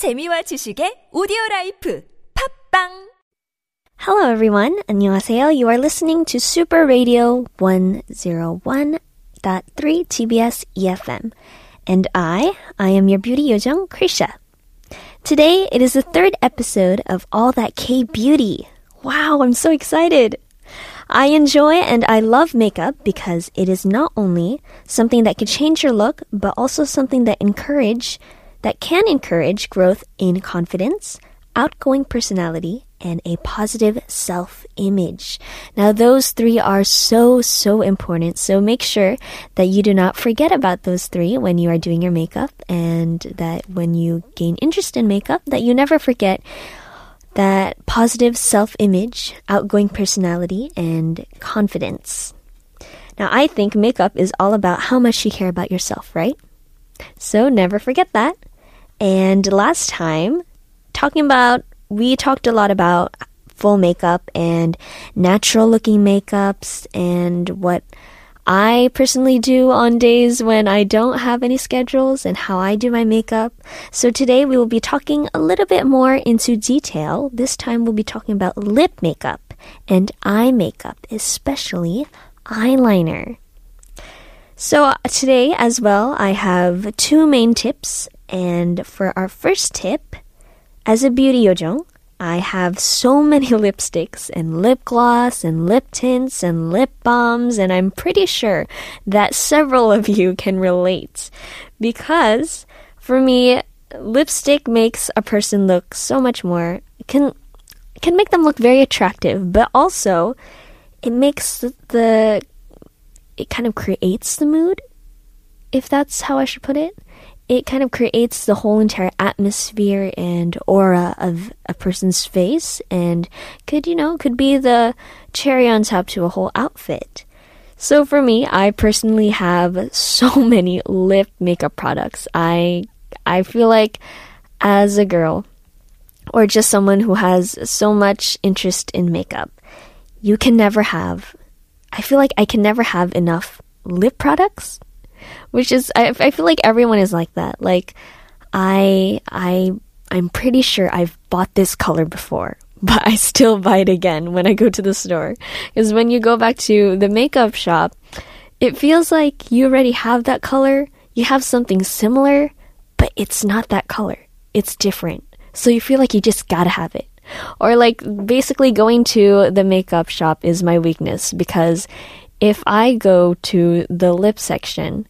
재미와 지식의 오디오 라이프 팝빵 Hello everyone. 안녕하세요. You are listening to Super Radio 101.3 TBS EFM. And I, I am your beauty yojung, Kriesha. Today it is the third episode of All That K Beauty. Wow, I'm so excited. I enjoy and I love makeup because it is not only something that can change your look, but also something that encourage that can encourage growth in confidence, outgoing personality, and a positive self image. Now, those three are so, so important. So make sure that you do not forget about those three when you are doing your makeup and that when you gain interest in makeup, that you never forget that positive self image, outgoing personality, and confidence. Now, I think makeup is all about how much you care about yourself, right? So never forget that. And last time, talking about, we talked a lot about full makeup and natural looking makeups and what I personally do on days when I don't have any schedules and how I do my makeup. So today we will be talking a little bit more into detail. This time we'll be talking about lip makeup and eye makeup, especially eyeliner. So uh, today as well, I have two main tips. And for our first tip, as a beauty yojong, I have so many lipsticks and lip gloss and lip tints and lip balms, and I'm pretty sure that several of you can relate. Because for me, lipstick makes a person look so much more, can, can make them look very attractive, but also it makes the, it kind of creates the mood, if that's how I should put it it kind of creates the whole entire atmosphere and aura of a person's face and could, you know, could be the cherry on top to a whole outfit. So for me, I personally have so many lip makeup products. I I feel like as a girl or just someone who has so much interest in makeup, you can never have I feel like I can never have enough lip products which is I, I feel like everyone is like that. Like I I I'm pretty sure I've bought this color before, but I still buy it again when I go to the store. Because when you go back to the makeup shop, it feels like you already have that color. You have something similar, but it's not that color. It's different. So you feel like you just gotta have it. Or like basically going to the makeup shop is my weakness because if I go to the lip section,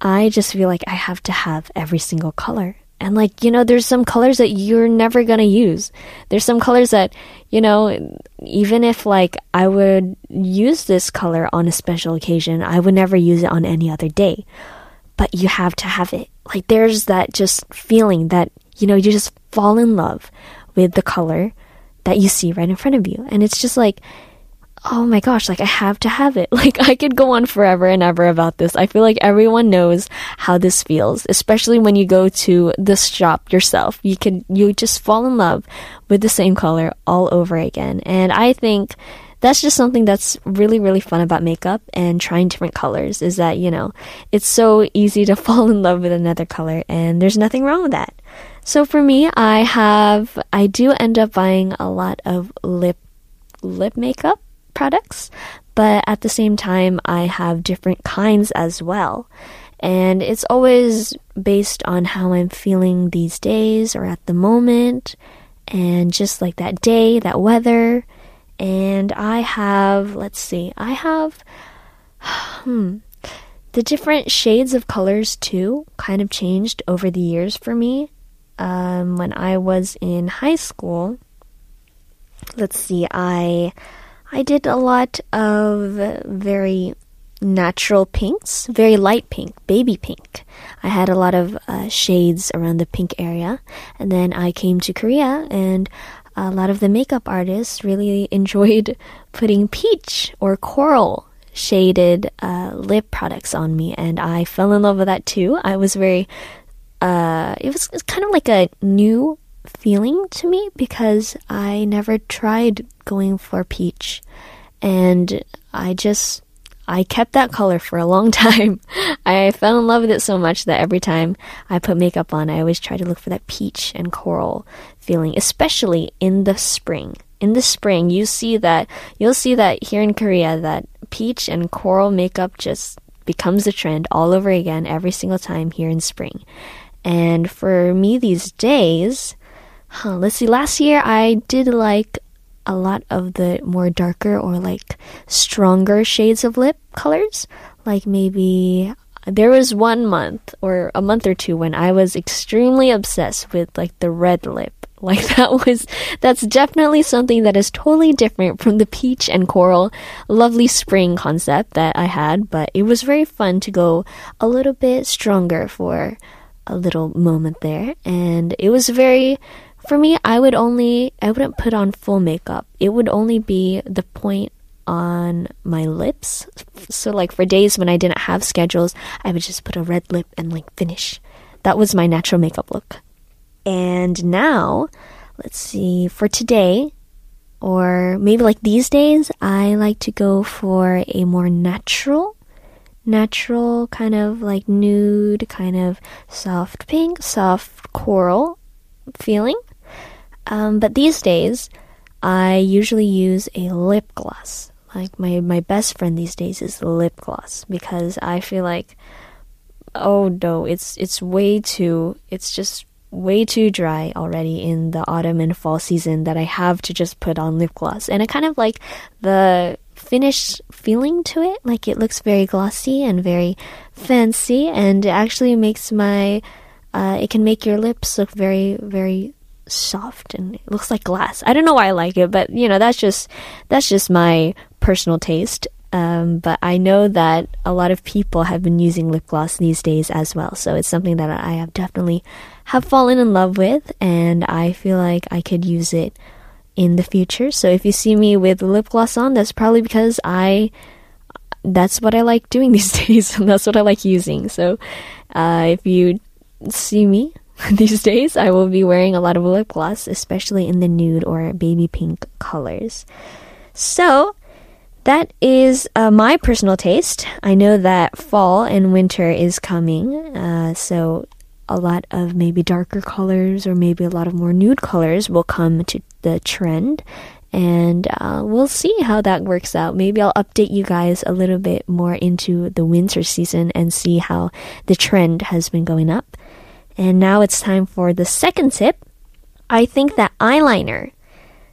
I just feel like I have to have every single color. And like, you know, there's some colors that you're never gonna use. There's some colors that, you know, even if like I would use this color on a special occasion, I would never use it on any other day. But you have to have it. Like there's that just feeling that, you know, you just fall in love with the color that you see right in front of you. And it's just like, oh my gosh, like I have to have it. Like I could go on forever and ever about this. I feel like everyone knows how this feels, especially when you go to the shop yourself. You can, you just fall in love with the same color all over again. And I think that's just something that's really, really fun about makeup and trying different colors is that, you know, it's so easy to fall in love with another color and there's nothing wrong with that. So for me, I have, I do end up buying a lot of lip, lip makeup products, but at the same time, I have different kinds as well. And it's always based on how I'm feeling these days or at the moment, and just like that day, that weather. And I have, let's see, I have, hmm, the different shades of colors too kind of changed over the years for me. Um, when I was in high school, let's see, I I did a lot of very natural pinks, very light pink, baby pink. I had a lot of uh, shades around the pink area. And then I came to Korea and a lot of the makeup artists really enjoyed putting peach or coral shaded uh, lip products on me. And I fell in love with that too. I was very, uh, it was, it was kind of like a new feeling to me because I never tried going for peach. And I just I kept that color for a long time. I fell in love with it so much that every time I put makeup on, I always try to look for that peach and coral feeling, especially in the spring. In the spring, you see that you'll see that here in Korea that peach and coral makeup just becomes a trend all over again every single time here in spring. And for me these days, huh, let's see, last year I did like a lot of the more darker or like stronger shades of lip colors. Like maybe there was one month or a month or two when I was extremely obsessed with like the red lip. Like that was, that's definitely something that is totally different from the peach and coral lovely spring concept that I had, but it was very fun to go a little bit stronger for a little moment there. And it was very, for me, I would only, I wouldn't put on full makeup. It would only be the point on my lips. So, like for days when I didn't have schedules, I would just put a red lip and like finish. That was my natural makeup look. And now, let's see, for today, or maybe like these days, I like to go for a more natural, natural kind of like nude, kind of soft pink, soft coral feeling. Um, but these days, I usually use a lip gloss. Like my, my best friend these days is lip gloss because I feel like, oh no, it's it's way too, it's just way too dry already in the autumn and fall season that I have to just put on lip gloss. And I kind of like the finished feeling to it. Like it looks very glossy and very fancy, and it actually makes my uh, it can make your lips look very very soft and it looks like glass. I don't know why I like it, but you know that's just that's just my personal taste. Um, but I know that a lot of people have been using lip gloss these days as well. So it's something that I have definitely have fallen in love with, and I feel like I could use it in the future. So if you see me with lip gloss on, that's probably because I that's what I like doing these days, and that's what I like using. So uh, if you see me these days, I will be wearing a lot of lip gloss, especially in the nude or baby pink colors. So that is uh, my personal taste. I know that fall and winter is coming, uh, so a lot of maybe darker colors or maybe a lot of more nude colors will come to the trend. And uh, we'll see how that works out. Maybe I'll update you guys a little bit more into the winter season and see how the trend has been going up. And now it's time for the second tip. I think that eyeliner,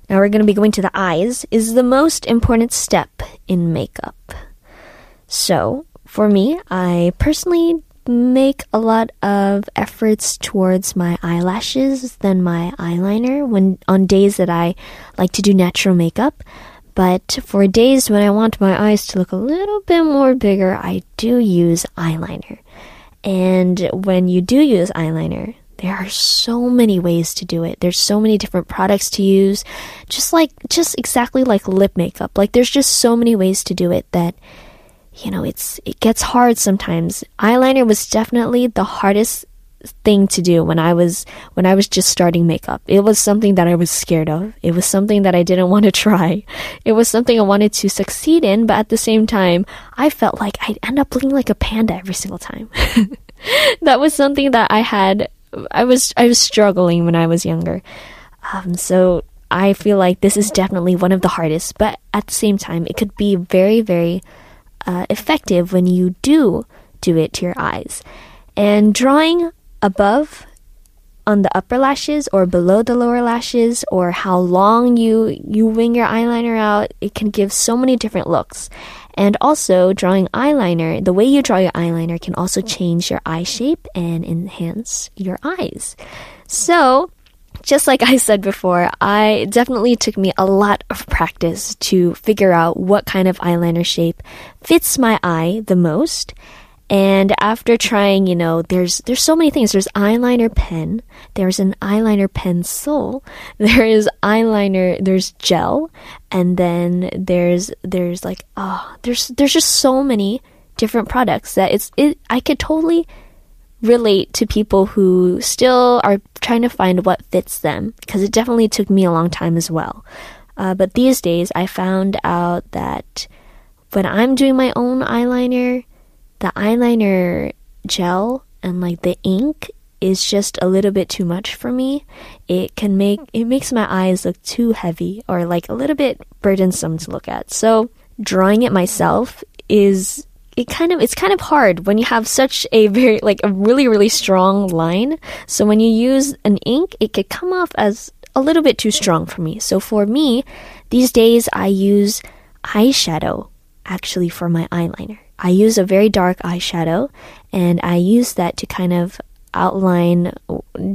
now we're going to be going to the eyes, is the most important step in makeup. So, for me, I personally make a lot of efforts towards my eyelashes than my eyeliner when on days that I like to do natural makeup. But for days when I want my eyes to look a little bit more bigger, I do use eyeliner. And when you do use eyeliner, there are so many ways to do it. There's so many different products to use. Just like, just exactly like lip makeup. Like, there's just so many ways to do it that you know, it's it gets hard sometimes. Eyeliner was definitely the hardest thing to do when I was when I was just starting makeup. It was something that I was scared of. It was something that I didn't want to try. It was something I wanted to succeed in, but at the same time, I felt like I'd end up looking like a panda every single time. that was something that I had I was I was struggling when I was younger. Um, so I feel like this is definitely one of the hardest, but at the same time, it could be very very uh, effective when you do do it to your eyes. And drawing above on the upper lashes or below the lower lashes or how long you you wing your eyeliner out it can give so many different looks and also drawing eyeliner the way you draw your eyeliner can also change your eye shape and enhance your eyes so just like I said before, I definitely took me a lot of practice to figure out what kind of eyeliner shape fits my eye the most. And after trying, you know, there's there's so many things. There's eyeliner pen, there's an eyeliner pencil, there is eyeliner, there's gel, and then there's there's like oh, there's there's just so many different products that it's it I could totally relate to people who still are trying to find what fits them because it definitely took me a long time as well. Uh, but these days, I found out that when I'm doing my own eyeliner, the eyeliner gel and like the ink is just a little bit too much for me. It can make it makes my eyes look too heavy or like a little bit burdensome to look at. So drawing it myself is it kind of it's kind of hard when you have such a very like a really really strong line. So when you use an ink, it could come off as a little bit too strong for me. So for me, these days I use eyeshadow actually for my eyeliner. I use a very dark eyeshadow and I use that to kind of outline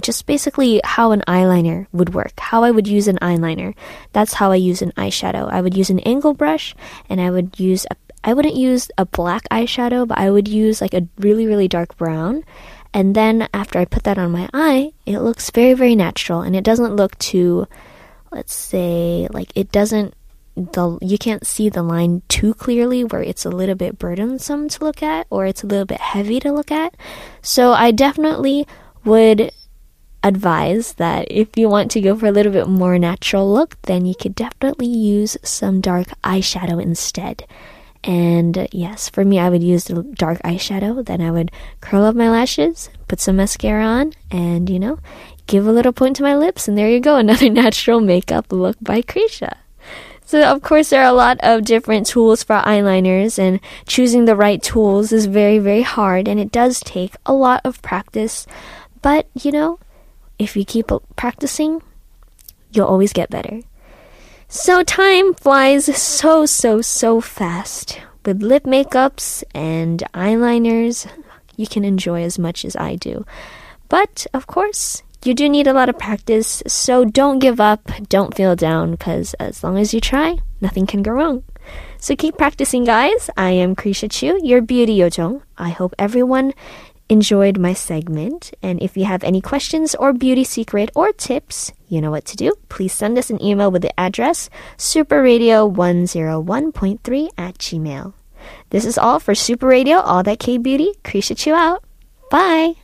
just basically how an eyeliner would work, how I would use an eyeliner. That's how I use an eyeshadow. I would use an angle brush and I would use a I wouldn't use a black eyeshadow, but I would use like a really really dark brown. And then after I put that on my eye, it looks very very natural and it doesn't look too let's say like it doesn't the you can't see the line too clearly where it's a little bit burdensome to look at or it's a little bit heavy to look at. So I definitely would advise that if you want to go for a little bit more natural look, then you could definitely use some dark eyeshadow instead. And uh, yes, for me, I would use the dark eyeshadow. Then I would curl up my lashes, put some mascara on, and you know, give a little point to my lips, and there you go, another natural makeup look by Kriesha. So, of course, there are a lot of different tools for eyeliners, and choosing the right tools is very, very hard, and it does take a lot of practice. But, you know, if you keep practicing, you'll always get better. So, time flies so, so, so fast. With lip makeups and eyeliners, you can enjoy as much as I do. But, of course, you do need a lot of practice, so don't give up, don't feel down, because as long as you try, nothing can go wrong. So keep practicing, guys. I am Kriesha Chu, your beauty yojong. I hope everyone enjoyed my segment. And if you have any questions or beauty secret or tips, you know what to do. Please send us an email with the address superradio101.3 at gmail. This is all for Super Radio, All That K Beauty. Kriesha Chu out. Bye.